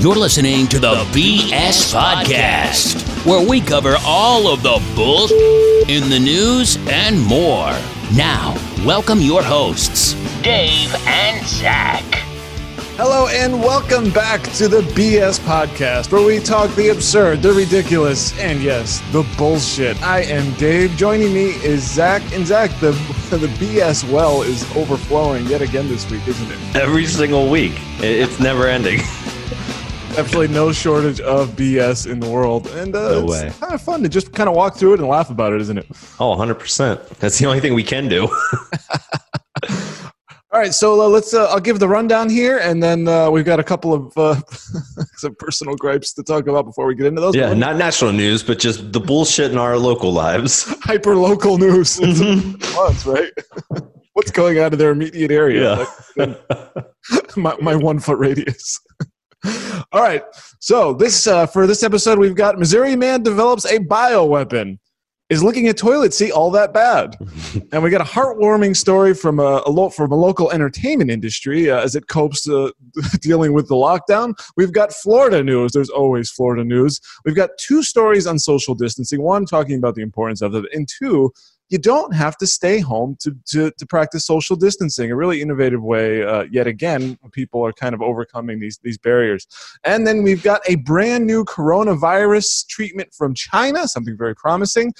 You're listening to the BS Podcast, where we cover all of the bull in the news and more. Now, welcome your hosts, Dave and Zach. Hello and welcome back to the BS Podcast, where we talk the absurd, the ridiculous, and yes, the bullshit. I am Dave. Joining me is Zach. And Zach, the the BS well is overflowing yet again this week, isn't it? Every single week. It's never ending. Absolutely no shortage of BS in the world. And uh, No it's kind of fun to just kind of walk through it and laugh about it, isn't it? Oh, 100%. That's the only thing we can do. All right, so uh, let's. Uh, I'll give the rundown here, and then uh, we've got a couple of uh, some personal gripes to talk about before we get into those. yeah, not national news, but just the bullshit in our local lives. hyper local news. It's months, right? What's going on in their immediate area? Yeah. Like, my, my one foot radius. All right. So this uh, for this episode, we've got Missouri man develops a bioweapon. Is looking at toilet seat all that bad? and we got a heartwarming story from a, a lo- from a local entertainment industry uh, as it copes uh, dealing with the lockdown. We've got Florida news. There's always Florida news. We've got two stories on social distancing. One talking about the importance of it, and two, you don't have to stay home to, to, to practice social distancing. A really innovative way, uh, yet again, people are kind of overcoming these, these barriers. And then we've got a brand new coronavirus treatment from China, something very promising.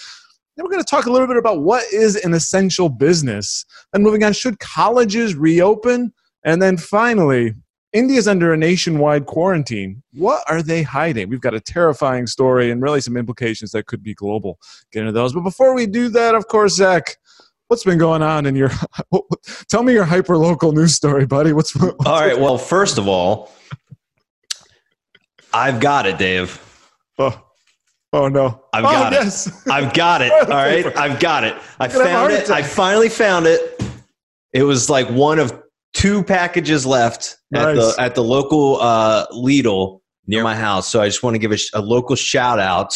Then we're going to talk a little bit about what is an essential business. And moving on, should colleges reopen? And then finally, India's under a nationwide quarantine. What are they hiding? We've got a terrifying story and really some implications that could be global. Get into those. But before we do that, of course, Zach, what's been going on in your? Tell me your hyper local news story, buddy. What's, what's all right. Well, first of all, I've got it, Dave. Oh, oh no! I've oh, got it. yes. I've got it. All right. I've got it. I You're gonna have a found it. I finally found it. It was like one of two packages left at the at the local uh, Lidl near my house. So I just want to give a, a local shout out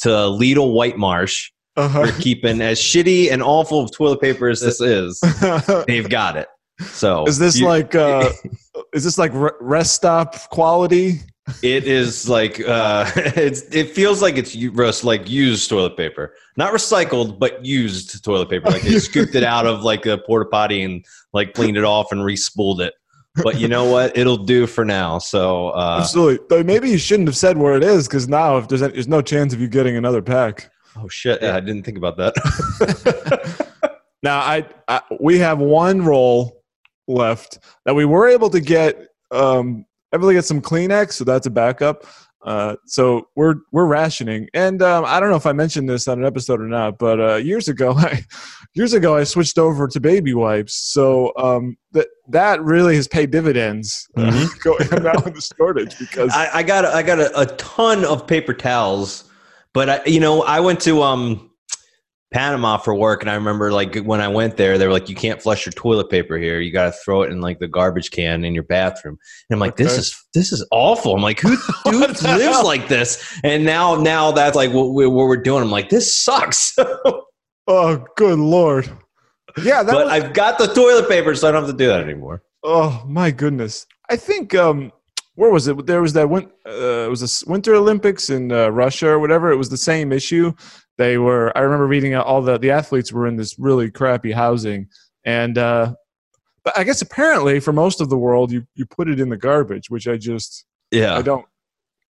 to Lidl White Marsh Uh-huh. for keeping as shitty and awful of toilet paper as this is. They've got it. So is this you- like uh, is this like rest stop quality? It is like uh, it's it feels like it's rust like used toilet paper, not recycled, but used toilet paper. Like they scooped it out of like a porta potty and like cleaned it off and re-spooled it. But you know what? It'll do for now. So uh, Absolutely. Though maybe you shouldn't have said where it is because now if there's any, there's no chance of you getting another pack. oh shit, yeah, I didn't think about that. Now I, I we have one roll left that we were able to get um able to get some Kleenex, so that's a backup. Uh, so we're we're rationing, and um, I don't know if I mentioned this on an episode or not, but uh, years ago, I, years ago I switched over to baby wipes. So um, that that really has paid dividends. Mhm. going now in the shortage because I, I got I got a, a ton of paper towels, but I, you know I went to um Panama for work, and I remember like when I went there, they were like, "You can't flush your toilet paper here. You got to throw it in like the garbage can in your bathroom." And I'm like, "This is this is awful." I'm like, "Who dude lives like this?" And now now that's like what, we, what we're doing. I'm like, "This sucks," oh, good lord, yeah, that but was, I've got the toilet paper, so I don't have to do that anymore. Oh my goodness! I think um, where was it? There was that win- uh, it was the Winter Olympics in uh, Russia or whatever. It was the same issue. They were. I remember reading all the the athletes were in this really crappy housing, and uh, but I guess apparently for most of the world, you you put it in the garbage, which I just Yeah, I don't.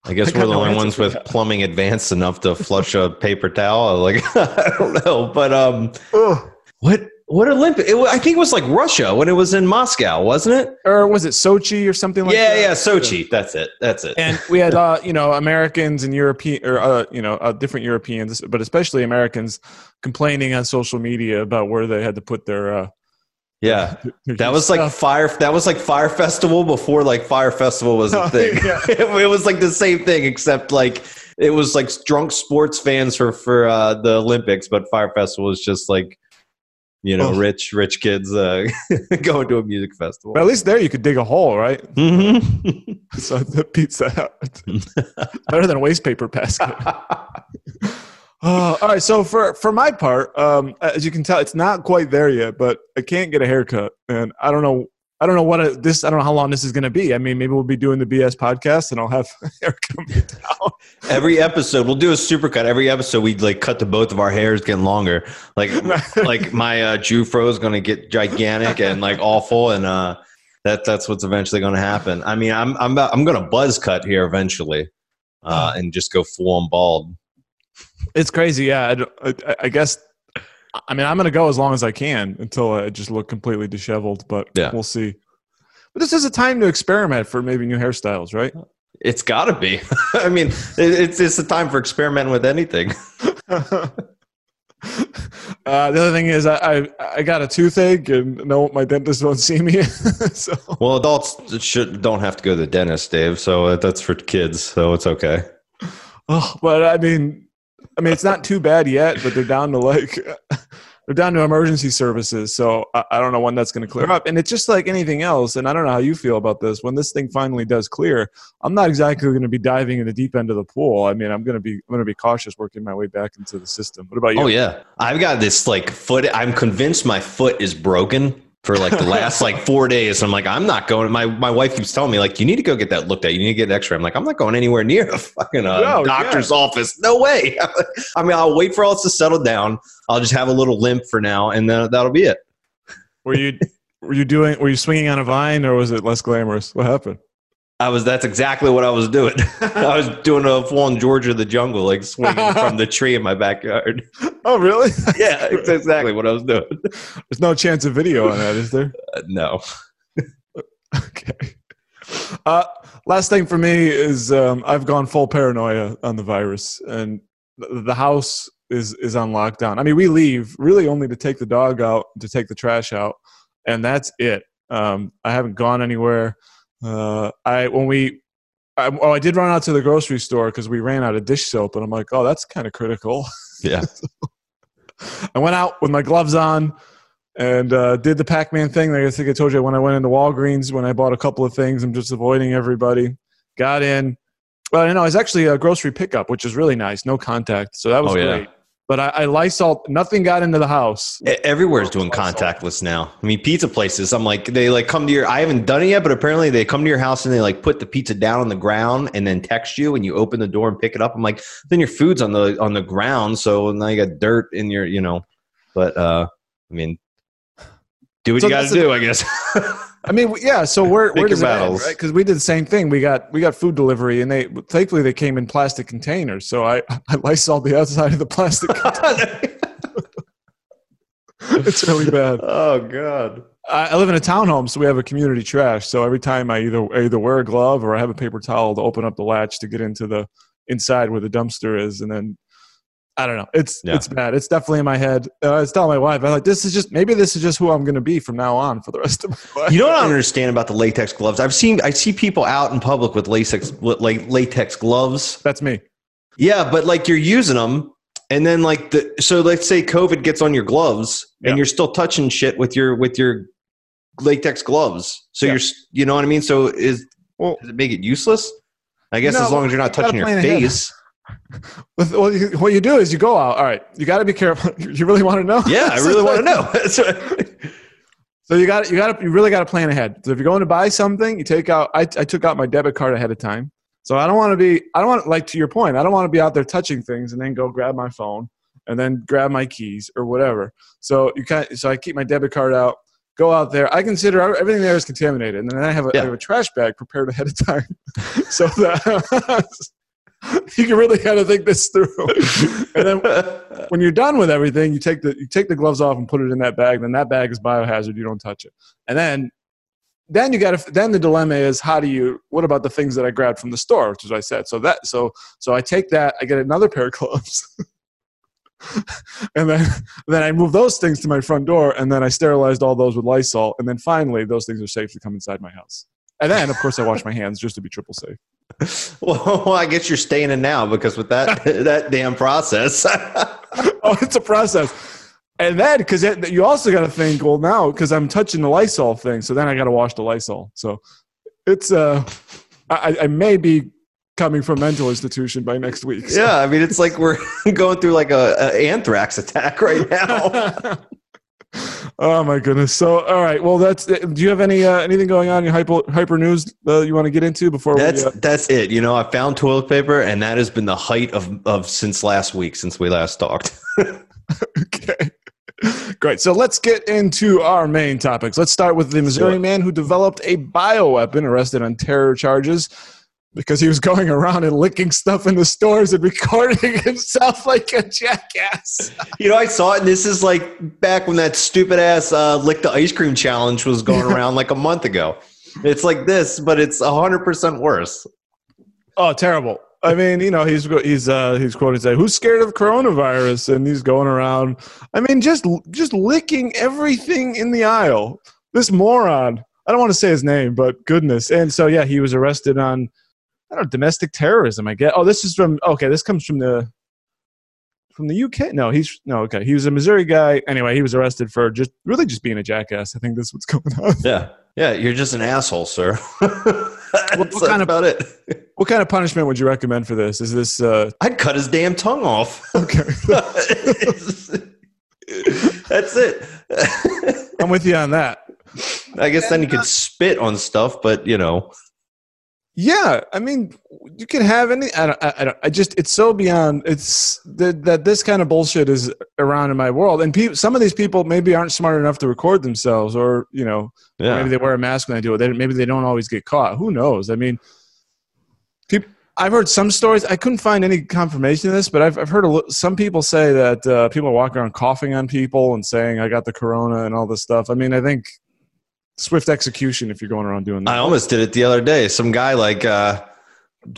I guess I we're the no only answer ones with that. plumbing advanced enough to flush a paper towel. Like I don't know, but um, Ugh. what what Olympic? It, I think it was like Russia when it was in Moscow, wasn't it? Or was it Sochi or something like yeah, that? yeah, yeah, Sochi. That's it. That's it. and we had uh, you know Americans and European or uh, you know uh, different Europeans, but especially Americans complaining on social media about where they had to put their. Uh, yeah, that was like fire. That was like Fyre Festival before like Fyre Festival was a thing. yeah. it was like the same thing, except like it was like drunk sports fans for for uh, the Olympics, but Fyre Festival was just like you know Oh. rich rich kids uh, going to a music festival. But at least there you could dig a hole, right? hmm So that beats that out. Better than a waste paper basket. Uh, all right, so for for my part, um, as you can tell, it's not quite there yet, but I can't get a haircut, and I don't know I don't know what a, this. I don't know how long this is going to be. I mean, maybe we'll be doing the BS podcast, and I'll have hair coming down. Every episode, we'll do a supercut. Every episode, we like cut to both of our hairs getting longer. Like, like my uh, Jufro is going to get gigantic and like awful, and uh, that that's what's eventually going to happen. I mean, I'm I'm about, I'm going to buzz cut here eventually, uh, and just go full on bald. It's crazy. Yeah, I, I, I guess. I mean, I'm going to go as long as I can until I just look completely disheveled. But Yeah. we'll see. But this is a time to experiment for maybe new hairstyles, right? It's got to be. I mean, it's it's the time for experimenting with anything. uh, the other thing is, I, I I got a toothache, and no, my dentist won't see me. so Well, adults should don't have to go to the dentist, Dave. So that's for kids. So it's okay. Oh, but I mean, I mean, it's not too bad yet, but they're down to like they're down to emergency services. So I, I don't know when that's going to clear up. And it's just like anything else. And I don't know how you feel about this. When this thing finally does clear, I'm not exactly going to be diving in the deep end of the pool. I mean, I'm going to be I'm going to be cautious working my way back into the system. What about you? Oh yeah, I've got this like foot. I'm convinced my foot is broken for like the last like four days. I'm like, I'm not going. My my wife keeps telling me like, you need to go get that looked at. You need to get an X-ray. I'm like, I'm not going anywhere near a fucking uh, No, doctor's office. No way. I mean, I'll wait for all this to settle down. I'll just have a little limp for now, and then that'll be it. Were you were you doing were you swinging on a vine or was it less glamorous? What happened? I was. That's exactly what I was doing. I was doing a full on George of the Jungle, like swinging from the tree in my backyard. Oh, really? Yeah, it's exactly what I was doing. There's no chance of video on that, is there? Uh, no. Okay. Uh, last thing for me is um, I've gone full paranoia on the virus, and the house is is on lockdown. I mean, we leave really only to take the dog out, to take the trash out, and that's it. Um, I haven't gone anywhere. Uh, I when we, I, oh, I did run out to the grocery store because we ran out of dish soap, and I'm like, oh, that's kind of critical. Yeah. I went out with my gloves on and uh, did the Pac-Man thing. Like I think I told you when I went into Walgreens when I bought a couple of things. I'm just avoiding everybody. Got in. Well, you know, it's actually a grocery pickup, which is really nice. No contact, so that was Oh, yeah. great. But I, I Lysol. Nothing got into the house. Everywhere's doing contactless now. I mean, pizza places. I'm like, they like come to your. I haven't done it yet, but apparently they come to your house and they like put the pizza down on the ground and then text you and you open the door and pick it up. I'm like, then your food's on the on the ground, so now you got dirt in your, you know. But uh I mean, do what So you got to do, I guess. I mean, yeah. So where Pick where does it end, right? Because we did the same thing. We got we got food delivery, and they thankfully they came in plastic containers. So I I Lysol the outside of the plastic. container. it's really bad. oh God. I I live in a townhome, so we have a community trash. So every time I either I either wear a glove or I have a paper towel to open up the latch to get into the inside where the dumpster is, and then I don't know. It's Yeah. it's bad. It's definitely in my head. Uh, I was telling my wife, I'm like, this is just maybe this is just who I'm going to be from now on for the rest of my life. You know what I don't understand about the latex gloves? I've seen I see people out in public with latex like latex gloves. That's me. Yeah, but like you're using them, and then like the so let's say COVID gets on your gloves, Yeah. and you're still touching shit with your with your latex gloves. So Yeah. you're you know what I mean. So is Well, does it make it useless? I guess No, as long as you're not touching your face. Well, you, what you do is you go out. All right, you got to be careful. You really want to know? Yeah, I really want to know. So you got you got to you really got to plan ahead. So if you're going to buy something, you take out. I, I took out my debit card ahead of time. So I don't want to be. I don't want like to your point. I don't want to be out there touching things and then go grab my phone and then grab my keys or whatever. So you can So I keep my debit card out. Go out there. I consider everything there is contaminated, and then I have a, I Yeah. have a trash bag prepared ahead of time, so that you can really kind of think this through. and then when you're done with everything, you take the you take the gloves off and put it in that bag. Then that bag is biohazard. You don't touch it. And then then you got to then the dilemma is how do you what about the things that I grabbed from the store, which is what I said. So that so so I take that, I get another pair of gloves. and then then I move those things to my front door and then I sterilized all those with Lysol and then finally those things are safe to come inside my house. And then of course I wash my hands just to be triple safe. well, I guess you're staying in now because with that that damn process. oh, it's a process. And then, because you also got to think, well, now because I'm touching the Lysol thing, so then I got to wash the Lysol. So it's uh, I, I may be coming from mental institution by next week. so- yeah, I mean it's like we're going through like a, a anthrax attack right now. Oh my goodness! So, all right. Well, that's. Do you have any uh, anything going on in hyper hyper news uh, you want to get into before That's we? Uh, that's it. You know, I found toilet paper, and that has been the height of of since last week, since we last talked. okay. Great. So let's get into our main topics. Let's start with the Missouri man who developed a bioweapon, arrested on terror charges because he was going around and licking stuff in the stores and recording himself like a jackass. You know, I saw it, and this is like back when that stupid ass uh, lick the ice cream challenge was going around like a month ago. It's like this, but it's hundred percent worse. Oh, terrible. I mean, you know, he's he's uh, he's quoted saying, "Who's scared of coronavirus?" And he's going around. I mean, just just licking everything in the aisle. This moron. I don't want to say his name, but goodness. And so, yeah, he was arrested on I don't know domestic terrorism. I guess. Oh, this is from okay. This comes from the from the UK. No, he's no okay. He was a Missouri guy. Anyway, he was arrested for just really just being a jackass. I think that's what's going on. Yeah, yeah. You're just an asshole, sir. what, what kind of about it? What kind of punishment would you recommend for this? Is this? uh I'd cut his damn tongue off. Okay. That's it. I'm with you on that. I guess then you could spit on stuff, but you know. Yeah, I mean, you can have any. I, don't, I, don't, I just it's so beyond. It's that that this kind of bullshit is around in my world, and people, some of these people maybe aren't smart enough to record themselves, or you know, Yeah. maybe they wear a mask when they do it. They, maybe they don't always get caught. Who knows? I mean, people. I've heard some stories. I couldn't find any confirmation of this, but I've I've heard a, some people say that uh, people are walking around coughing on people and saying I got the corona and all this stuff. I mean, I think swift execution if you're going around doing that. I almost did it the other day. Some guy like uh,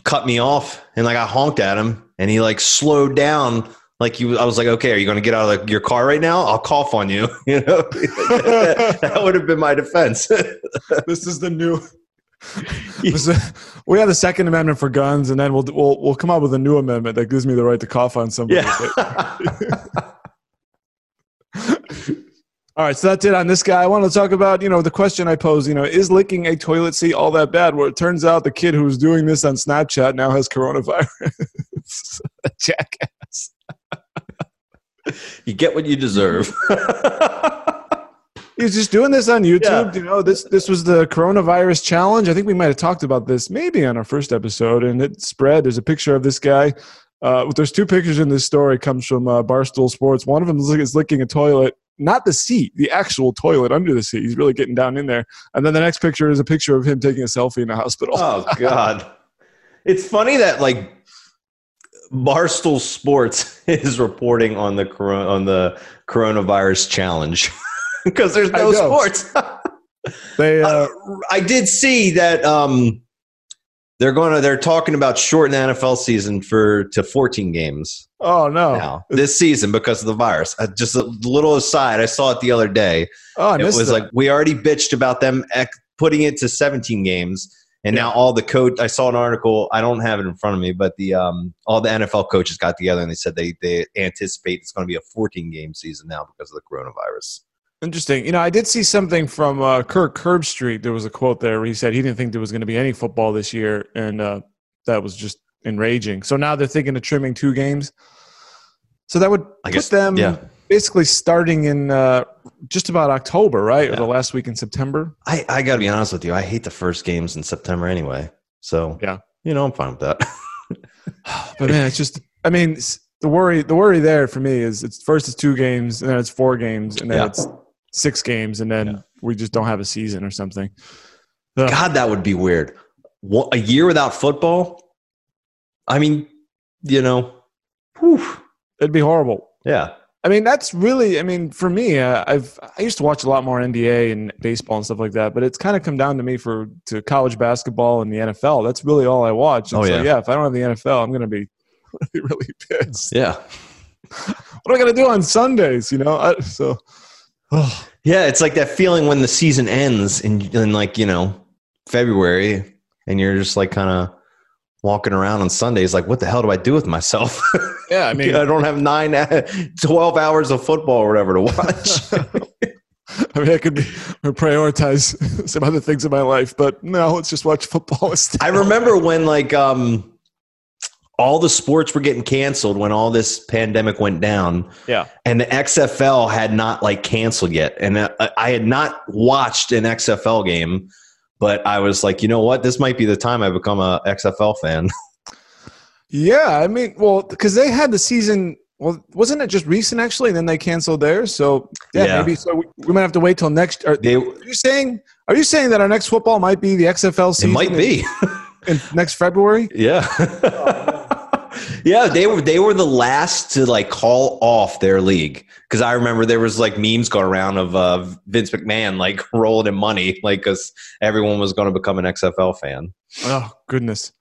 cut me off, and like I honked at him, and he like slowed down. Like he, was, I was like, "Okay, are you going to get out of the, your car right now? I'll cough on you." You know, that would have been my defense. this is the new. is- we have the Second Amendment for guns, and then we'll we'll we'll come up with a new amendment that gives me the right to cough on somebody. yeah. All right, so that's it on this guy. I want to talk about you know the question I posed. You know, is licking a toilet seat all that bad? Well, it turns out the kid who was doing this on Snapchat now has coronavirus. Jackass. you get what you deserve. He was just doing this on YouTube. Yeah. You know, this this was the coronavirus challenge. I think we might have talked about this maybe on our first episode, and it spread. There's a picture of this guy. Uh, there's two pictures in this story. It comes from uh, Barstool Sports. One of them is licking a toilet, not the seat, the actual toilet under the seat. He's really getting down in there. And then the next picture is a picture of him taking a selfie in a hospital. oh God, it's funny that like Barstool Sports is reporting on the corona, on the coronavirus challenge because there's no sports. They uh, Uh, I did see that um, they're going to they're talking about shortening the NFL season for to 14 games oh no, now this season because of the virus. Uh, just a little aside, I saw it the other day. oh I it was missed like we already bitched about them ec- putting it to 17 games. And now all the coach, I saw an article. I don't have it in front of me, but the um, all the NFL coaches got together and they said they they anticipate it's going to be a 14 game season now because of the coronavirus. Interesting. You know, I did see something from uh, Kirk Herbstreit. There was a quote there where he said he didn't think there was going to be any football this year, and uh, that was just enraging. So now they're thinking of trimming two games. So that would I put guess- them yeah. basically starting in uh, just about October, right, or the last week in September. I I got to be honest with you. I hate the first games in September anyway. So Yeah. you know I'm fine with that. But man, it's just. I mean, the worry the worry there for me is it's first it's two games, and then it's four games, and then Yeah. it's six games, and then Yeah. we just don't have a season or something. Ugh. God, that would be weird. One, a year without football. I mean, you know, whew, It'd be horrible. yeah. I mean, that's really. I mean, for me, uh, I've I used to watch a lot more NBA and baseball and stuff like that, but it's kind of come down to me for to college basketball and the NFL. That's really all I watch. And Oh, so, yeah. yeah. If I don't have the NFL, I'm gonna be really, really pissed. Yeah. What am I gonna do on Sundays? You know, I, so. Oh, Yeah, it's like that feeling when the season ends in, in like, you know, February and you're just like kind of walking around on Sundays like what the hell do I do with myself? yeah, I mean, I don't have 9 12 hours of football or whatever to watch. I mean, I could be, prioritize some other things in my life, but no, let's just watch football instead. I remember when like um all the sports were getting canceled when all this pandemic went down. Yeah. And the XFL had not like canceled yet. And uh, I had not watched an XFL game, but I was like, you know what? This might be the time I become a XFL fan. Yeah, I mean, well, because they had the season. Well, wasn't it just recent actually? And then they canceled theirs. So yeah, Yeah. maybe so. We, we might have to wait till next. Are, They, are you saying? Are you saying that our next football might be the XFL season? it might be. in, in next February. Yeah. yeah, they were they were the last to like call off their league because I remember there was like memes going around of uh, Vince McMahon like rolling in money like because everyone was going to become an XFL fan. Oh goodness.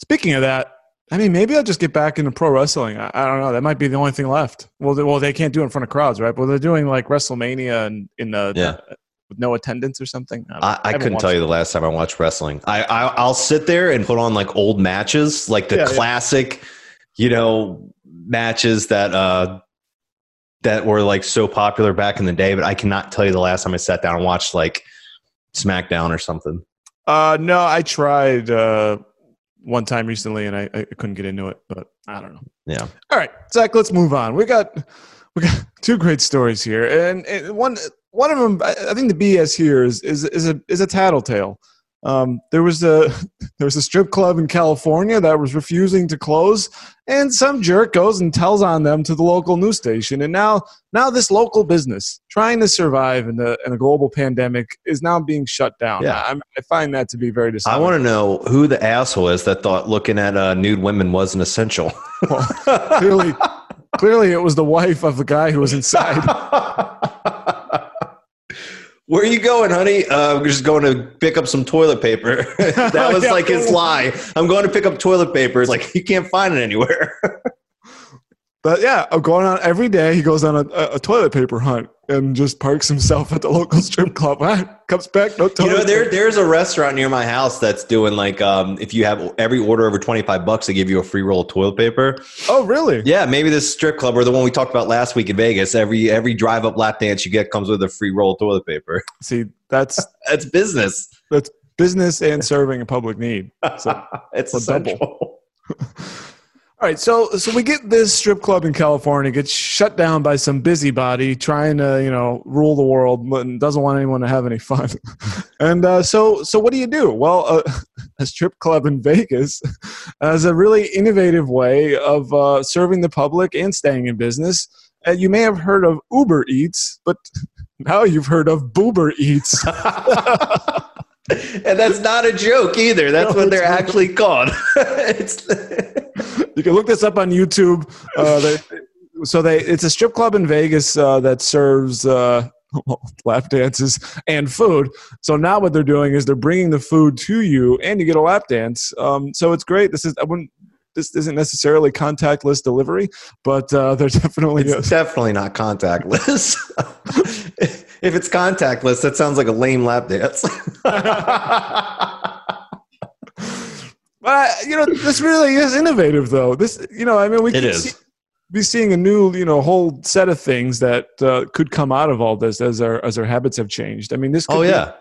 Speaking of that, I mean, maybe I'll just get back into pro wrestling. I, I don't know. That might be the only thing left. Well, they, well, they can't do it in front of crowds, right? But they're doing like WrestleMania and in uh, Yeah. with no attendance or something. don't. I, I couldn't tell you the last time I watched wrestling. I, I I'll sit there and put on like old matches, like the Yeah, yeah. You know, matches that uh that were like so popular back in the day. But I cannot tell you the last time I sat down and watched like SmackDown or something. Uh, no, I tried uh, one time recently and I, I couldn't get into it, but I don't know. Yeah. All right, Zach, let's move on. We got we got two great stories here, and, and one one of them, I I think the BS here is is is a is a tattletale. Um, there was a there was a strip club in California that was refusing to close, and some jerk goes and tells on them to the local news station, and now now this local business trying to survive in the in a global pandemic is now being shut down. Yeah. I, I find that to be very disappointing. I want to know who the asshole is that thought looking at uh, nude women wasn't essential. clearly, clearly, it was the wife of the guy who was inside. Where are you going, honey? Uh, I'm just going to pick up some toilet paper. that was Yeah. like his lie. I'm going to pick up toilet paper. It's like you can't find it anywhere. But yeah, I'm going on every day. He goes on a, a toilet paper hunt and just parks himself at the local strip club. Ah, Comes back, no you toilet. know, there there's a restaurant near my house that's doing like um, if you have every order over 25 bucks, they give you a free roll of toilet paper. Oh, really? Yeah, maybe this strip club or the one we talked about last week in Vegas. Every every drive up lap dance you get comes with a free roll of toilet paper. See, that's That's business. That's business and serving a public need. So, it's a double. All right, so so we get this strip club in California gets shut down by some busybody trying to you know rule the world and doesn't want anyone to have any fun. and uh, so so what do you do? Well, uh, a strip club in Vegas has a really innovative way of uh, serving the public and staying in business. Uh, you may have heard of Uber Eats, but now you've heard of Boober Eats. and that's not a joke either. That's No, what they're actually called. it's you can look this up on YouTube. Uh, they, so they it's a strip club in Vegas uh, that serves uh, lap dances and food. So now what they're doing is they're bringing the food to you, and you get a lap dance. Um, so it's great. This is I wouldn't. This isn't necessarily contactless delivery, but uh, they're definitely it's definitely not contactless. If it's contactless, that sounds like a lame lap dance. But you know, this really is innovative, though. This, you know, I mean, we It could is. see- be seeing a new, you know, whole set of things that uh, could come out of all this as our as our habits have changed. I mean, this. Could oh be yeah.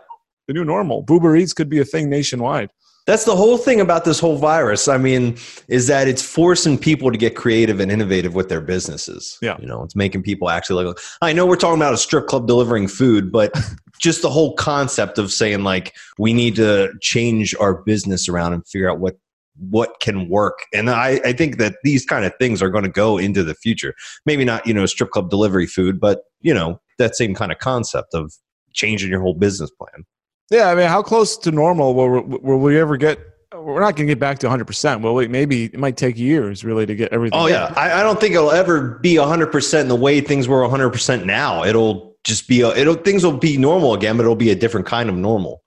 the new normal. Boober Eats could be a thing nationwide. That's the whole thing about this whole virus. I mean, is that it's forcing people to get creative and innovative with their businesses. Yeah. You know, it's making people actually like, I know we're talking about a strip club delivering food, but just the whole concept of saying like, we need to change our business around and figure out what, what can work. And I, I think that these kind of things are going to go into the future. Maybe not, you know, strip club delivery food, but you know, that same kind of concept of changing your whole business plan. Yeah, I mean, how close to normal will, will we ever get? We're not going to get back to 100. percent Well, maybe it might take years really to get everything. Oh yeah, I, I don't think it'll ever be hundred percent in the way things were hundred percent now. It'll just be a, it'll things will be normal again, but it'll be a different kind of normal.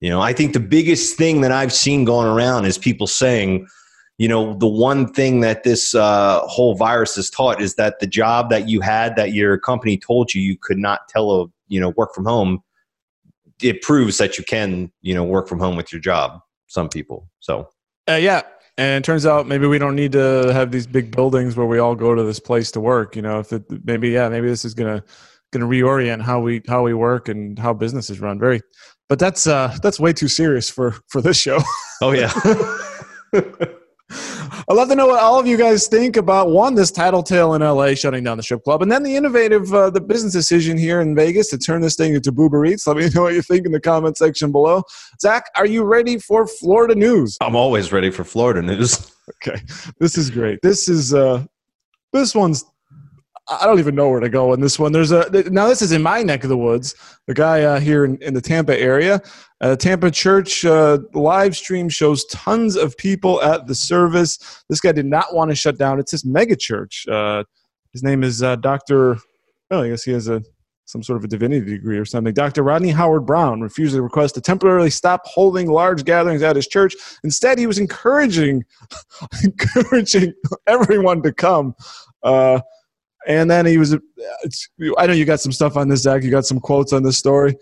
You know, I think the biggest thing that I've seen going around is people saying, you know, the one thing that this uh, whole virus has taught is that the job that you had that your company told you you could not tell a you know work from home, it proves that you can you know work from home with your job. Some people, so Uh, yeah, and it turns out maybe we don't need to have these big buildings where we all go to this place to work. You know, if it, maybe yeah, maybe this is gonna gonna reorient how we how we work and how businesses run. Very, but that's uh that's way too serious for for this show. oh yeah. I'd love to know what all of you guys think about one, this tattletale in LA shutting down the strip club, and then the innovative, uh, the business decision here in Vegas to turn this thing into Boober Eats. Let me know what you think in the comment section below. Zach, are you ready for Florida news? I'm always ready for Florida news. Okay, this is great. This is uh, this one's I don't even know where to go in this one. There's a now. This is in my neck of the woods. The guy uh, here in, in, the Tampa area, uh, Tampa Church uh, live stream shows tons of people at the service. This guy did not want to shut down. It's this mega church. Uh, his name is uh, Doctor. Oh, I guess he has a some sort of a divinity degree or something. Dr. Rodney Howard-Browne refused a request to temporarily stop holding large gatherings at his church. Instead, he was encouraging encouraging everyone to come. Uh, and then he was. I know you got some stuff on this, Zach. You got some quotes on this story.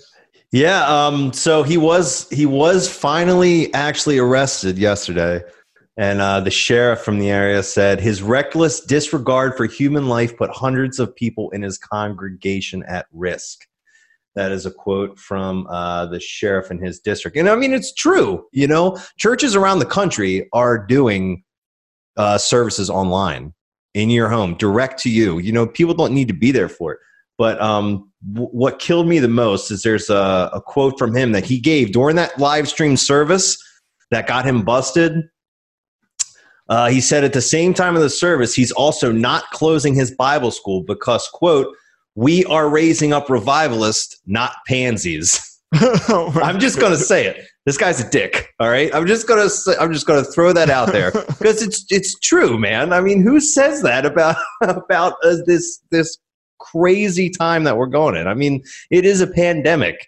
Yeah. Um. So he was he was finally actually arrested yesterday, and uh, the sheriff from the area said his reckless disregard for human life put hundreds of people in his congregation at risk. That is a quote from uh, the sheriff in his district, and I mean it's true. You know, churches around the country are doing uh, services online in your home, direct to you. You know, people don't need to be there for it. But um, w- what killed me the most is there's a, a quote from him that he gave during that live stream service that got him busted. Uh, he said at the same time of the service, he's also not closing his Bible school because, quote, we are raising up revivalists, not pansies. oh I'm just going to say it. This guy's a dick. All right. I'm just gonna I'm just gonna throw that out there because it's it's true, man. I mean, who says that about about uh, this this crazy time that we're going in? I mean, it is a pandemic.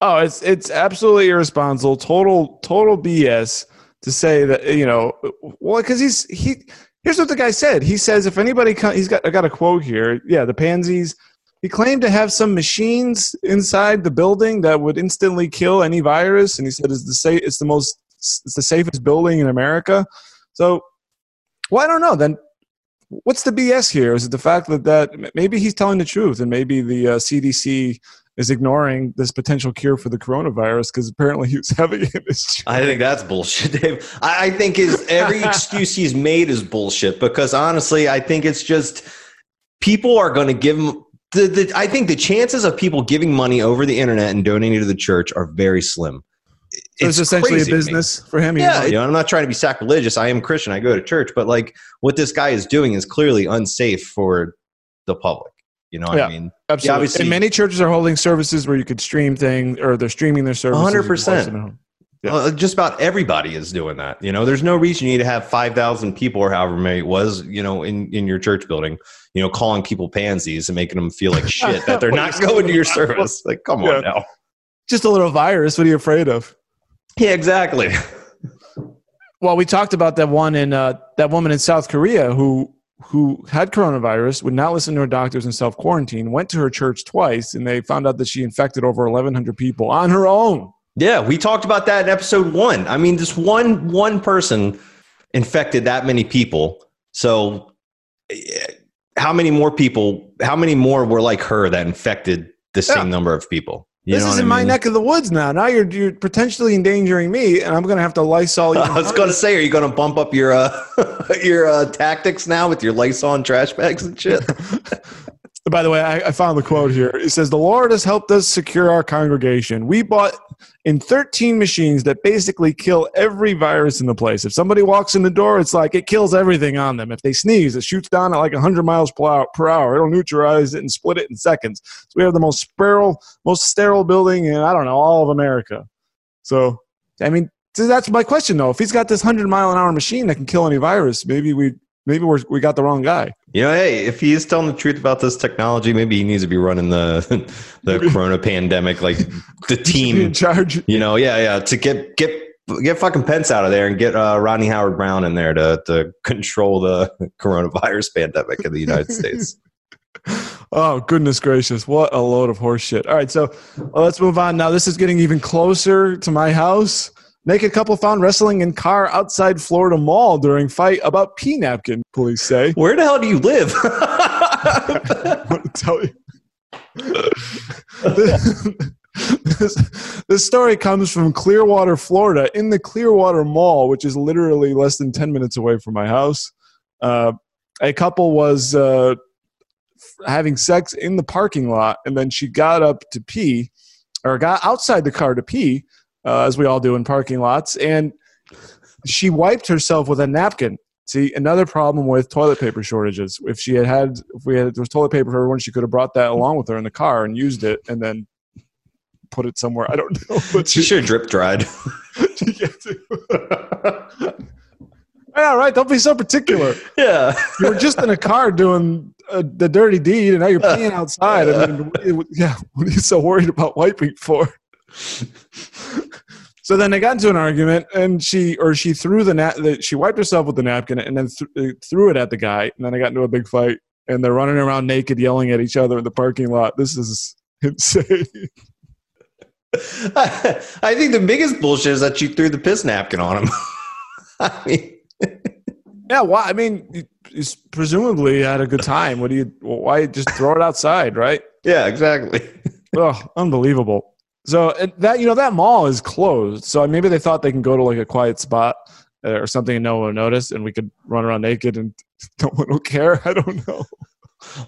Oh, it's it's absolutely irresponsible. Total total BS to say that you know. Well, because he's he. Here's what the guy said. He says if anybody, he's got I got a quote here. Yeah, the pansies he claimed to have some machines inside the building that would instantly kill any virus, and he said it's the sa- it's the most it's the safest building in America. So, well, I don't know. Then, what's the BS here? Is it the fact that that maybe he's telling the truth, and maybe the uh, CDC is ignoring this potential cure for the coronavirus because apparently he was having it. I think that's bullshit, Dave. I, I think his every excuse he's made is bullshit because honestly, I think it's just people are going to give him the, the, I think the chances of people giving money over the internet and donating to the church are very slim. So it's, it's essentially a business for him. Yeah, you know, I'm not trying to be sacrilegious. I am Christian. I go to church, but like what this guy is doing is clearly unsafe for the public. You know, yeah, I mean, absolutely. Yeah, and many churches are holding services where you could stream things, or they're streaming their services. 100. percent yeah. Uh, just about everybody is doing that. You know, there's no reason you need to have 5,000 people or however many it was, you know, in, in your church building, you know, calling people pansies and making them feel like shit that they're not going to your service. Like, come on now. Just a little virus. What are you afraid of? Yeah, exactly. well, we talked about that one in uh, that woman in South Korea who who had coronavirus, would not listen to her doctors and self quarantine, went to her church twice, and they found out that she infected over 1,100 people on her own. Yeah, we talked about that in episode one. I mean, this one one person infected that many people. So, eh, how many more people? How many more were like her that infected the same yeah. number of people? You this is in I mean? my neck of the woods now. Now you're you're potentially endangering me, and I'm going to have to Lysol. You. I was going to say, are you going to bump up your uh, your uh, tactics now with your Lysol and trash bags and shit? By the way, I, I, found the quote here. It says, The Lord has helped us secure our congregation. We bought in 13 machines that basically kill every virus in the place. If somebody walks in the door, it's like it kills everything on them. If they sneeze, it shoots down at like 100 miles per hour. It'll neutralize it and split it in seconds. So we have the most sterile, most sterile building in, I don't know, all of America. So, I mean, that's my question though. If he's got this 100 mile an hour machine that can kill any virus, maybe we maybe we're, we got the wrong guy. You know, hey, if he is telling the truth about this technology, maybe he needs to be running the the Corona pandemic, like the team in charge. You know, yeah, yeah, to get get get fucking Pence out of there and get uh, Rodney Howard-Browne in there to to control the coronavirus pandemic in the United States. Oh goodness gracious! What a load of horseshit. All right, so well, let's move on now. This is getting even closer to my house. Naked couple found wrestling in car outside Florida Mall during fight about pee napkin. Police say. Where the hell do you live? I want to tell you. this, this story comes from Clearwater, Florida, in the Clearwater Mall, which is literally less than 10 minutes away from my house. Uh, a couple was uh, having sex in the parking lot, and then she got up to pee, or got outside the car to pee, uh, as we all do in parking lots, and she wiped herself with a napkin. See, another problem with toilet paper shortages. If she had had, if we had, there was toilet paper for everyone, she could have brought that along with her in the car and used it, and then put it somewhere. I don't know, but She should have drip dried. yeah, right. Don't be so particular. yeah. You were just in a car doing uh, the dirty deed, and now you're peeing outside. I mean, yeah, what are you so worried about wiping for? So then they got into an argument, and she or she threw the nap. She wiped herself with the napkin, and then th- uh, threw it at the guy. And then they got into a big fight, and they're running around naked, yelling at each other in the parking lot. This is insane. I think the biggest bullshit is that she threw the piss napkin on him. I mean, Yeah, why? I mean, you, you presumably had a good time. What do you? Why just throw it outside, right? yeah, exactly. Oh, unbelievable. So that you know that mall is closed. So maybe they thought they can go to like a quiet spot uh, or something and no one will notice, and we could run around naked and no one will care. I don't know.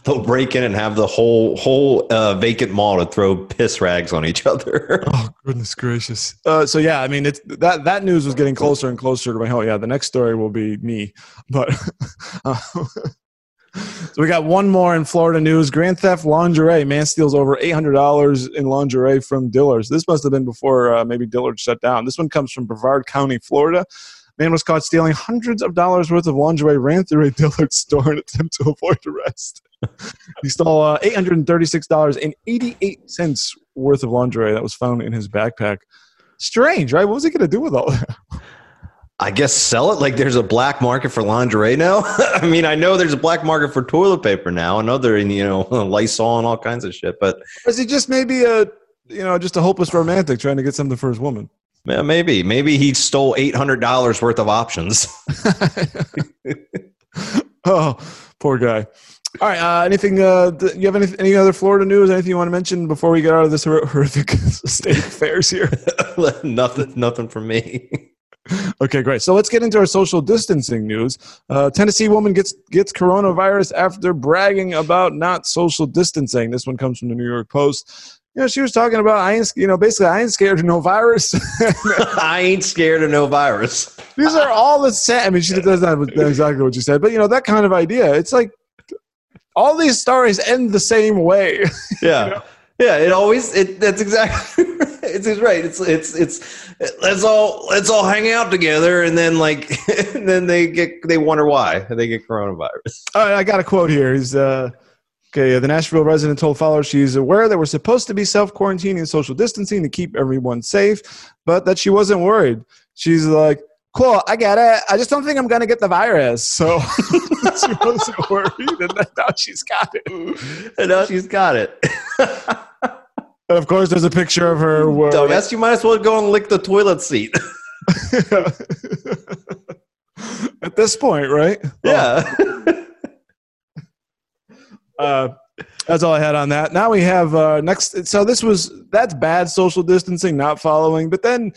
They'll break in and have the whole whole uh, vacant mall to throw piss rags on each other. Oh goodness gracious. Uh, so yeah, I mean it's that that news was getting closer and closer to my home. Yeah, the next story will be me, but. uh, So we got one more in Florida news. Grand theft lingerie. Man steals over eight hundred dollars in lingerie from Dillard's. This must have been before uh, maybe Dillard shut down. This one comes from Brevard County, Florida. Man was caught stealing hundreds of dollars worth of lingerie, ran through a Dillard store in attempt to avoid arrest. he stole uh, eight hundred and thirty-six dollars and eighty-eight cents worth of lingerie that was found in his backpack. Strange, right? What was he going to do with all that? I guess sell it like there's a black market for lingerie now. I mean, I know there's a black market for toilet paper now. They're in, you know, Lysol and all kinds of shit, but Or is he just maybe a you know just a hopeless romantic trying to get something for his woman? yeah, maybe, maybe he stole $800 worth of options. oh, poor guy. All right. Uh, anything? Uh, th- you have any any other Florida news? Anything you want to mention before we get out of this horrific state of affairs here? nothing, nothing from me. Okay, great. So let's get into our social distancing news. Uh, Tennessee woman gets gets coronavirus after bragging about not social distancing. This one comes from the New York Post. You know, she was talking about I ain't, you know, basically I ain't scared of no virus. I ain't scared of no virus. These are all the same. I mean, she does not exactly what you said, but you know that kind of idea. It's like all these stories end the same way. Yeah. Yeah, it always it that's exactly it's, it's right. It's it's it's let's all let's all hang out together and then like and then they get they wonder why they get coronavirus. All right, I got a quote here. He's uh, okay. The Nashville resident told followers she's aware that we're supposed to be self quarantining and social distancing to keep everyone safe, but that she wasn't worried. She's like, "Cool, I get it. I just don't think I'm gonna get the virus." So she wasn't worried, and now she's got it. And now she's got it. And of course, there's a picture of her. Where, Dumbass, you might as well go and lick the toilet seat. At this point, right? yeah. uh, that's all I had on that. Now we have uh, next. So this was that's bad social distancing, not following. But then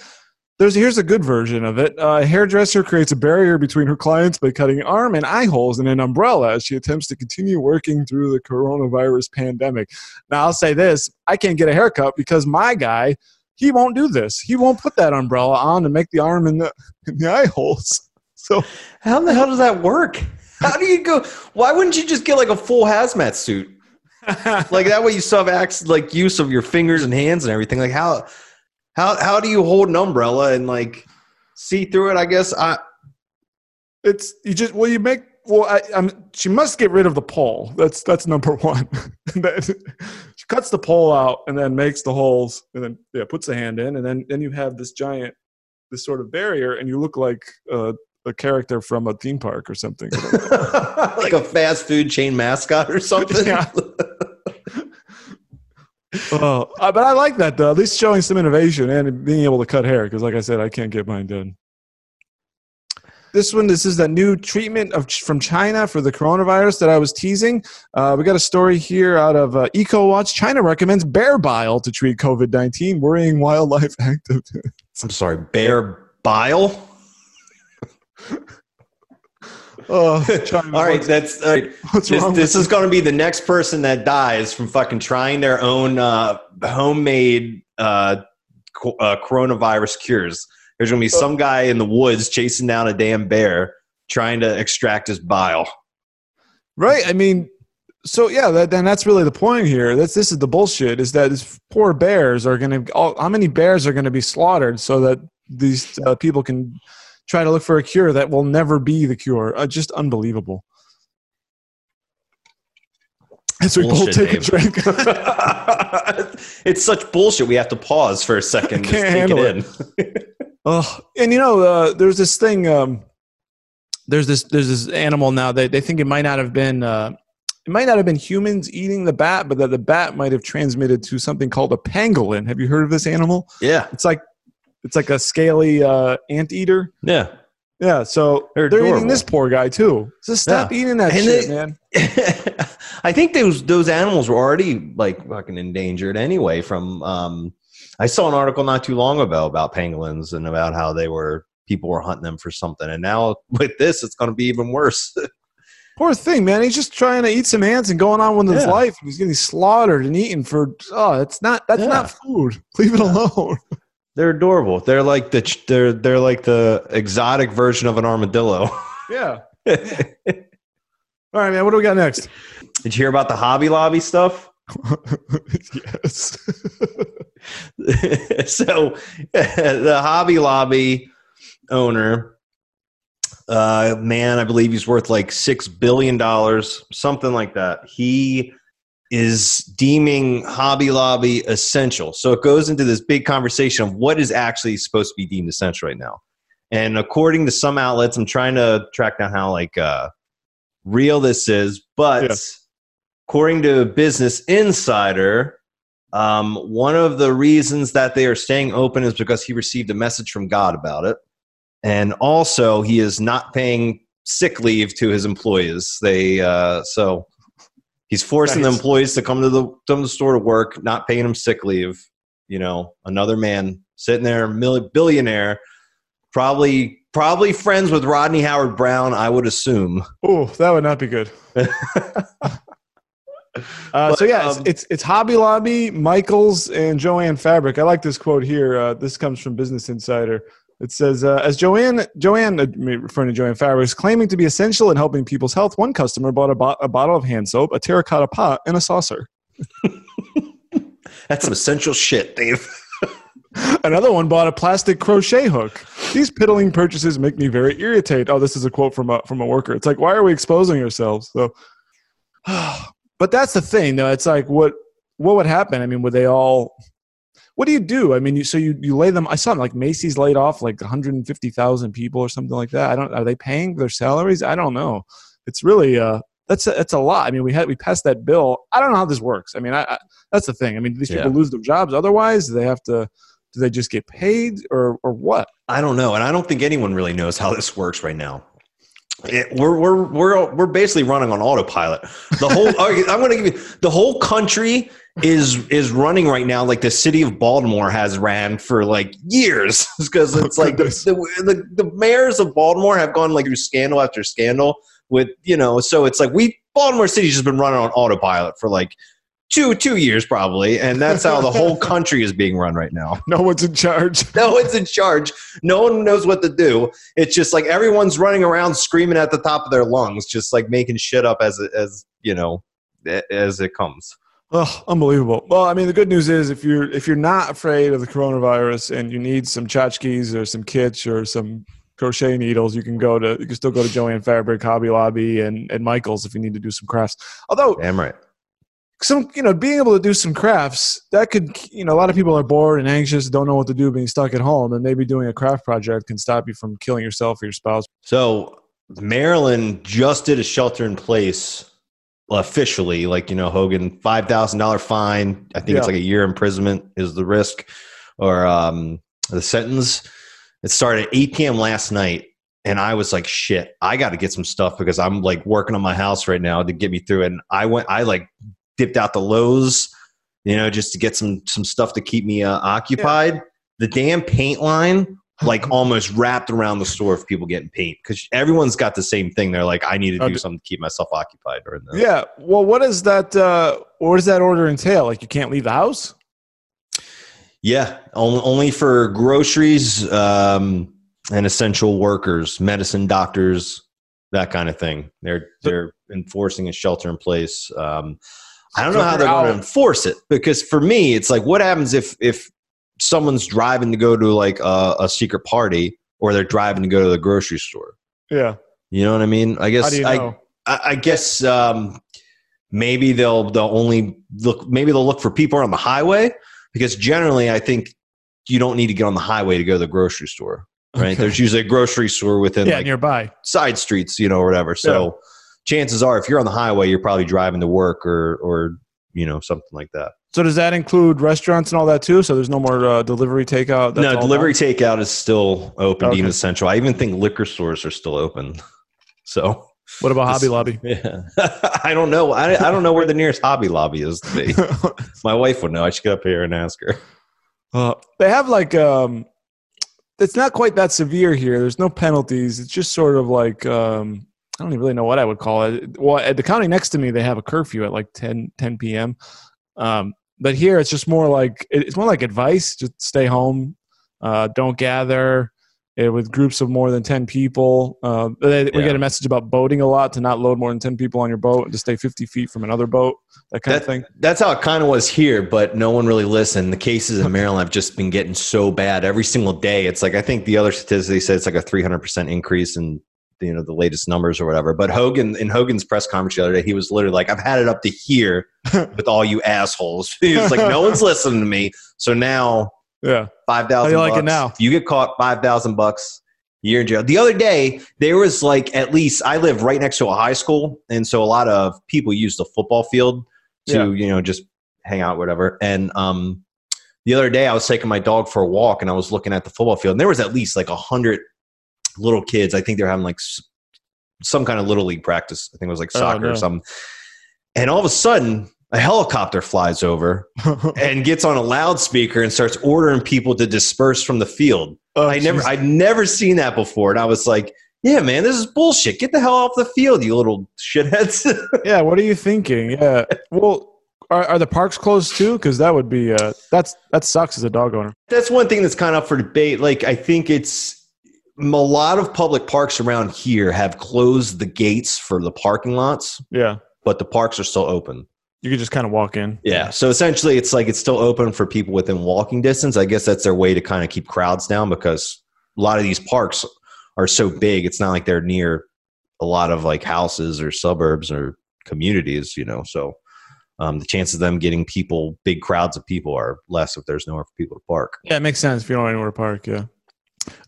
there's here's a good version of it. Uh, a hairdresser creates a barrier between her clients by cutting arm and eye holes in an umbrella as she attempts to continue working through the coronavirus pandemic. Now I'll say this: I can't get a haircut because my guy he won't do this. He won't put that umbrella on and make the arm in the in the eye holes. So How the hell does that work? How do you go? Why wouldn't you just get like a full hazmat suit? like that way you still have access, like use of your fingers and hands and everything. Like how how how do you hold an umbrella and like see through it? I guess I It's you just well you make well I, I'm she must get rid of the pole. That's that's number one. She cuts the pole out and then makes the holes and then yeah puts the hand in and then then you have this giant this sort of barrier and you look like uh, a character from a theme park or something. like a fast food chain mascot or something. Yeah. Oh, but I like that though. At least showing some innovation and being able to cut hair because, like I said, I can't get mine done. this one, this is the new treatment of from China for the coronavirus that I was teasing. Uh, we got a story here out of uh, EcoWatch. China recommends bear bile to treat COVID nineteen, worrying wildlife activists. I'm sorry, bear bile. Oh, China, all right, what's- that's all right. what's This, wrong this is going to be the next person that dies from fucking trying their own uh, homemade uh, co- uh, coronavirus cures. There's going to be some guy in the woods chasing down a damn bear trying to extract his bile. Right. I mean, so yeah, that, and that's really the point here. That's this is the bullshit. Is that these poor bears are going to? How many bears are going to be slaughtered so that these uh, people can try to look for a cure that will never be the cure? Uh, just unbelievable. As we both Bullshit, take a drink. it's such bullshit. We have to pause for a second. I can't take handle it in. Oh, and you know, uh, there's this thing. Um, there's this. There's this animal now. They they think it might not have been. Uh, it might not have been humans eating the bat, but that the bat might have transmitted to something called a pangolin. Have you heard of this animal? Yeah, It's like it's like a scaly uh, anteater. yeah. Yeah, so They're they're, eating this poor guy too. Just stop Yeah. eating that And shit, they- man. I think those those animals were already like fucking endangered anyway. From um, I saw an article not too long ago about pangolins and about how they were people were hunting them for something, and now with this, it's going to be even worse. Poor thing, man. He's just trying to eat some ants and going on with his Yeah. life. And he's getting slaughtered and eaten for. Oh, it's not. That's Yeah. not food. Leave it alone. they're adorable. They're like the they're they're like the exotic version of an armadillo. Yeah. All right, man. What do we got next? Did you hear about the Hobby Lobby stuff? yes. so the Hobby Lobby owner, uh, man, I believe he's worth like six billion dollars, something like that. He is deeming Hobby Lobby essential. So it goes into this big conversation of what is actually supposed to be deemed essential right now. And according to some outlets, I'm trying to track down how like uh, real this is, but Yeah. according to Business Insider, um, one of the reasons that they are staying open is because he received a message from God about it. And also, he is not paying sick leave to his employees. They uh, so he's forcing the employees to come to the come to the store to work, not paying them sick leave. You know, another man sitting there, mil- billionaire, probably probably friends with Rodney Howard-Browne. I would assume. Oh, that would not be good. Uh, so But, yeah, it's, um, it's it's Hobby Lobby, Michaels, and Jo-Ann Fabric. I like this quote here. Uh, this comes from Business Insider. It says, uh, "As Joanne, Joanne, uh, referring to Jo-Ann Fabric, is claiming to be essential in helping people's health, one customer bought a, bo- a bottle of hand soap, a terracotta pot, and a saucer. That's some essential shit, Dave. Another one bought a plastic crochet hook. These piddling purchases make me very irritated. Oh, this is a quote from a from a worker. It's like, why are we exposing ourselves? So, but that's the thing, though. It's like, what what would happen? I mean, would they all? What do you do? I mean, you so you you lay them. I saw like Macy's laid off like 150,000 people or something like that. I don't. Are they paying their salaries? I don't know. It's really uh that's a, that's a lot. I mean, we had we passed that bill. I don't know how this works. I mean, I, I that's the thing. I mean, do these people Yeah. lose their jobs otherwise? They have to? Do they just get paid or or what? I don't know, and I don't think anyone really knows how this works right now. It, we're we're we're we're basically running on autopilot. The whole I'm going to give you the whole country is is running right now like the city of Baltimore has ran for like years because oh it's Oh, like the, the, the the mayors of Baltimore have gone like through scandal after scandal with you know so it's like we Baltimore City's just been running on autopilot for like two two years probably and that's how the whole country is being run right now No one's in charge. no one's in charge. No one knows what to do. It's just like everyone's running around screaming at the top of their lungs, just like making shit up as as you know as it comes. Oh, unbelievable. Well, I mean, the good news is if you're if you're not afraid of the coronavirus and you need some tchotchkes or some kitsch or some crochet needles, you can go to you can still go to Jo-Ann Fabric, Hobby Lobby, and and Michaels if you need to do some crafts. Although Damn right. some you know being able to do some crafts that could you know a lot of people are bored and anxious, don't know what to do, being stuck at home, and maybe doing a craft project can stop you from killing yourself or your spouse. So Maryland just did a shelter in place officially, like you know Hogan, five thousand dollar fine. I think it's like a year imprisonment is the risk or um, the sentence. It started at eight p.m. last night, and I was like, shit, I got to get some stuff because I'm like working on my house right now to get me through. And I went, I like dipped out the Lowe's, you know, just to get some some stuff to keep me uh, occupied. The damn paint line like almost wrapped around the store of people getting paint because everyone's got the same thing. They're like, I need to do d- something to keep myself occupied. Or Yeah. Well, what does that? Uh, what does that order entail? Like you can't leave the house? Yeah, only, only for groceries um, and essential workers, medicine, doctors, that kind of thing. They're they're enforcing a shelter in place. Um, I don't know how they're going to enforce it because for me, it's like, what happens if if someone's driving to go to like a, a secret party or they're driving to go to the grocery store? Yeah. You know what I mean? I guess How do you I? I, I guess um, maybe they'll they'll only look maybe they'll look for people on the highway because generally I think you don't need to get on the highway to go to the grocery store. Right? Okay. There's usually a grocery store within yeah, like nearby. side streets, you know, or whatever. So chances are if you're on the highway, you're probably driving to work or or you know, something like that. So does that include restaurants and all that too? So there's no more uh, delivery takeout. That's no, all delivery now? takeout is still open, Okay. deemed essential. I even think liquor stores are still open. So What about Hobby Lobby? Yeah. I don't know. I, I don't know where the nearest Hobby Lobby is to be. My wife would know. I should get up here and ask her. Uh, they have like um, it's not quite that severe here. There's no penalties. It's just sort of like um, I don't even really know what I would call it. Well, at the county next to me, they have a curfew at like 10, 10 p.m. Um, but here, it's just more like it's more like advice: just stay home, uh, don't gather uh, with groups of more than ten people. Uh, they, We get a message about boating a lot to not load more than ten people on your boat and to stay fifty feet from another boat. That kind of thing. That's how it kind of was here, but no one really listened. The cases in Maryland have just been getting so bad every single day. It's like I think the other statistic they said it's like a 300% increase in you know the latest numbers or whatever. But Hogan in Hogan's press conference the other day, he was literally like, "I've had it up to here with all you assholes." He was like, "No one's listening to me." So now Yeah. five thousand. How you like it now? You get caught five thousand bucks. You're in jail. The other day, there was like at least I live right next to a high school, and so a lot of people use the football field to Yeah. you know just hang out, whatever. And um, the other day, I was taking my dog for a walk, and I was looking at the football field, and there was at least like a hundred little kids. I think they're having like some kind of little league practice. I think it was like Oh, soccer no. or something. And all of a sudden, a helicopter flies over and gets on a loudspeaker and starts ordering people to disperse from the field. Oh, I never. I'd never seen that before, and I was like, "Yeah, man, this is bullshit. Get the hell off the field, you little shitheads." yeah, what are you thinking? Yeah. Well, are, are the parks closed too? Because that would be uh, that's that sucks as a dog owner. That's one thing that's kind of up for debate. Like, I think it's a lot of public parks around here have closed the gates for the parking lots, Yeah, but the parks are still open. you could just kind of walk in. Yeah. So essentially, it's like it's still open for people within walking distance. I guess that's their way to kind of keep crowds down because a lot of these parks are so big. It's not like they're near a lot of like houses or suburbs or communities, you know. So um, the chances of them getting people, big crowds of people, are less if there's nowhere for people to park. Yeah, it makes sense if you don't know anywhere to park. Yeah.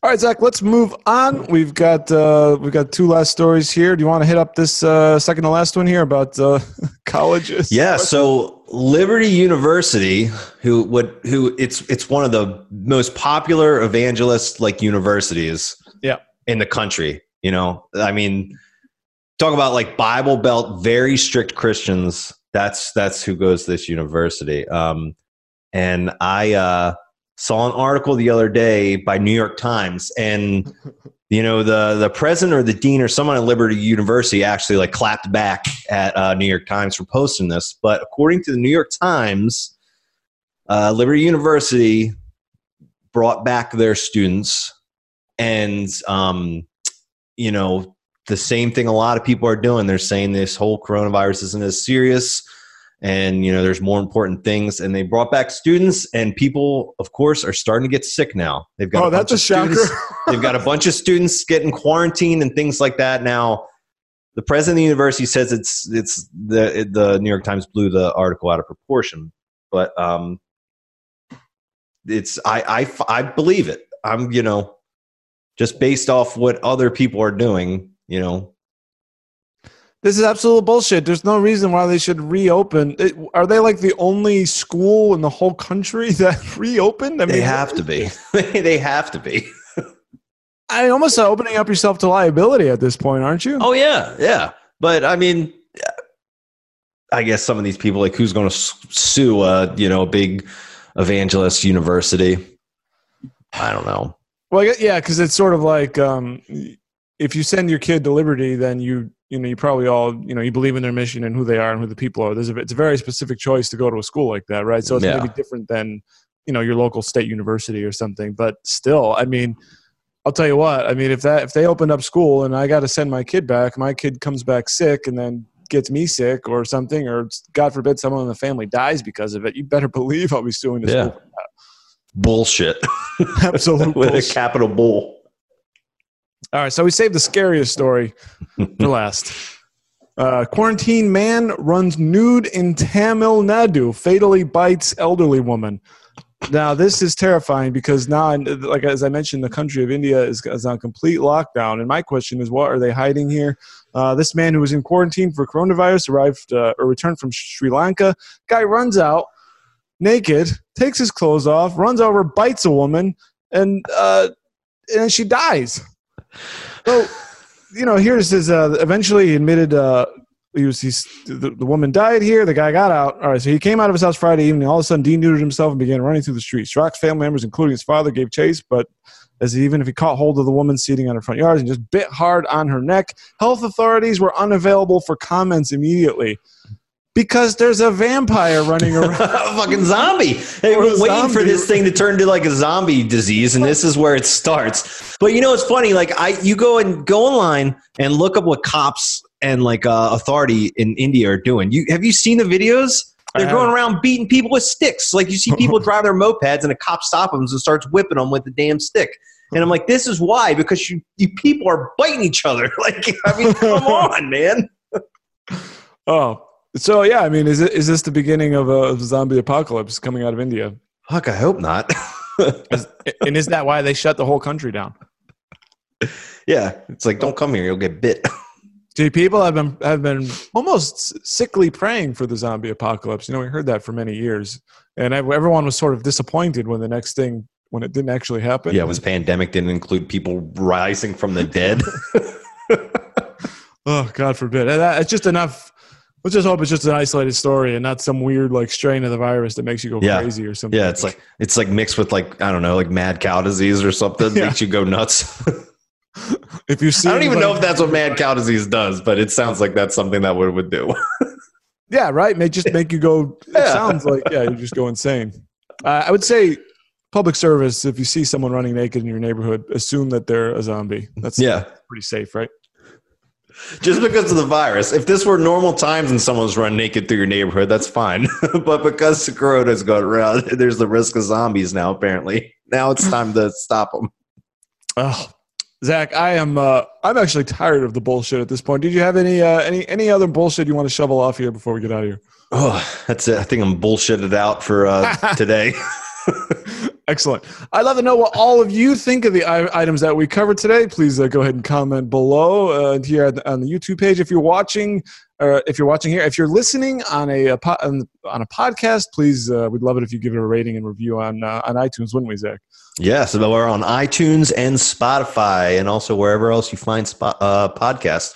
All right, Zach. Let's move on. We've got uh, we've got two last stories here. Do you want to hit up this uh, second to last one here about uh, colleges? Yeah, so Liberty University, who would who it's it's one of the most popular evangelist like universities Yeah. in the country. You know, I mean, talk about like Bible Belt, very strict Christians. That's that's who goes to this university. Um, and I uh, saw an article the other day by New York Times, and you know the the president or the dean or someone at Liberty University actually like clapped back at uh, New York Times for posting this. But according to the New York Times, uh, Liberty University brought back their students, and um, you know the same thing a lot of people are doing. They're saying this whole coronavirus isn't as serious. And you know, there's more important things, and they brought back students, and people, of course, are starting to get sick now. They've got Oh, a that's bunch a of shocker. students They've got a bunch of students getting quarantined and things like that. Now, the president of the university says it's it's the the New York Times blew the article out of proportion, but um, it's I I I believe it. I'm you know just based off what other people are doing. You know, This is absolute bullshit. There's no reason why they should reopen. It, are they like the only school in the whole country that reopened? I mean, they have to be. they have to be. I almost uh, opening up yourself to liability at this point, aren't you? Oh yeah, yeah. But I mean, I guess some of these people, like, who's going to sue a you know a big evangelist university? I don't know. Well, yeah, because it's sort of like um, if you send your kid to Liberty, then you you know you probably all you know you believe in their mission and who they are and who the people are. There's a, it's a very specific choice to go to a school like that, right? So it's Yeah. maybe different than you know your local state university or something. But still, I mean, I'll tell you what. I mean, if that if they opened up school and I got to send my kid back, my kid comes back sick and then gets me sick or something, or God forbid someone in the family dies because of it, you better believe I'll be suing the Yeah. school. Bullshit Absolute with a capital bull. All right, so we saved the scariest story for last. Uh, quarantine man runs nude in Tamil Nadu, fatally bites elderly woman. Now, this is terrifying because now, like as I mentioned, the country of India is, is on complete lockdown. And my question is, what are they hiding here? Uh, this man who was in quarantine for coronavirus arrived uh, or returned from Sri Lanka. Guy runs out naked, takes his clothes off, runs over, bites a woman, and uh, and she dies. So, you know, here's his. Uh, eventually, he admitted uh, he was. He's, the, the woman died here. The guy got out. All right, so he came out of his house Friday evening. All of a sudden, denuded himself and began running through the streets. Rock's family members, including his father, gave chase, but as even if he caught hold of the woman seating on her front yard and just bit hard on her neck, health authorities were unavailable for comments immediately because there's a vampire running around. a fucking zombie. Hey, we're waiting for this thing to turn to like a zombie disease, and this is where it starts. But you know, it's funny. Like I, you go and go online and look up what cops and like uh, authority in India are doing. You have you seen the videos? They're going around beating people with sticks. Like you see people drive their mopeds, and a cop stops them and starts whipping them with the damn stick. And I'm like, this is why because you, you people are biting each other. Like, I mean, come on, man. oh, so yeah. I mean, is it is this the beginning of a zombie apocalypse coming out of India? Fuck, I hope not. and is that why they shut the whole country down? yeah, it's like don't come here, you'll get bit. See, people have been have been almost sickly praying for the zombie apocalypse. You know, we heard that for many years, and everyone was sort of disappointed when the next thing when it didn't actually happen. Yeah, it was pandemic didn't include people rising from the dead. Oh, God forbid. It's just enough. Let's just hope it's just an isolated story and not some weird like strain of the virus that makes you go Yeah. crazy or something. yeah, it's like it's like mixed with like I don't know, like mad cow disease or something Yeah. makes you go nuts. if you see, I don't even know if that's what mad cow disease does, but it sounds like that's something that would would do. Yeah, right. May just make you go. It sounds like yeah, you just go insane. Uh, I would say public service. If you see someone running naked in your neighborhood, assume that they're a zombie. That's yeah, pretty safe, right? Just because of the virus. If this were normal times and someone's run naked through your neighborhood, that's fine. but because the corona's going around, there's the risk of zombies now. Apparently, now it's time to stop them. Oh, Zach, I am. Uh, I'm actually tired of the bullshit at this point. Did you have any uh, any any other bullshit you want to shovel off here before we get out of here? Oh, that's it. I think I'm bullshitted out for uh, today. Excellent. I'd love to know what all of you think of the items that we covered today. Please uh, go ahead and comment below uh, here the, on the YouTube page. If you're watching, or if you're watching here, if you're listening on a, a po- on, a podcast, please, uh, we'd love it if you give it a rating and review on uh, on iTunes, wouldn't we, Zach? Yes, but we're on iTunes and Spotify, and also wherever else you find spot, uh, podcasts.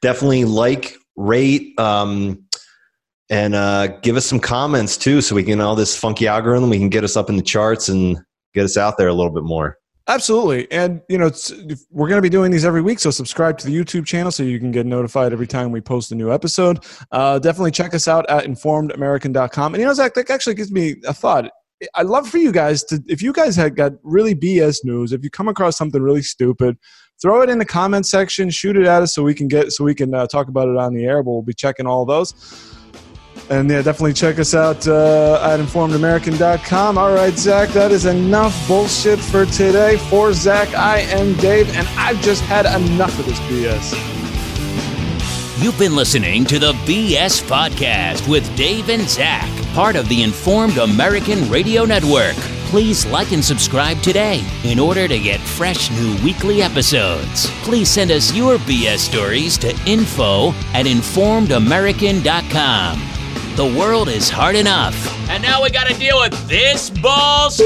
Definitely like, rate, um, and uh, give us some comments too, so we can all this funky algorithm. We can get us up in the charts and get us out there a little bit more. Absolutely. And, you know, we're going to be doing these every week. So subscribe to the YouTube channel so you can get notified every time we post a new episode. Uh, definitely check us out at informedamerican.com. And, you know, Zach, that actually gives me a thought. I'd love for you guys to, if you guys had got really BS news, if you come across something really stupid, throw it in the comment section, shoot it at us so we can get, so we can uh, talk about it on the air. But we'll be checking all those. And yeah, definitely check us out uh, at informedamerican.com. All right, Zach, that is enough bullshit for today. For Zach, I am Dave, and I've just had enough of this BS. You've been listening to the BS Podcast with Dave and Zach, part of the Informed American Radio Network. Please like and subscribe today in order to get fresh new weekly episodes. Please send us your BS stories to info at informedamerican.com. The world is hard enough. And now we gotta deal with this balls.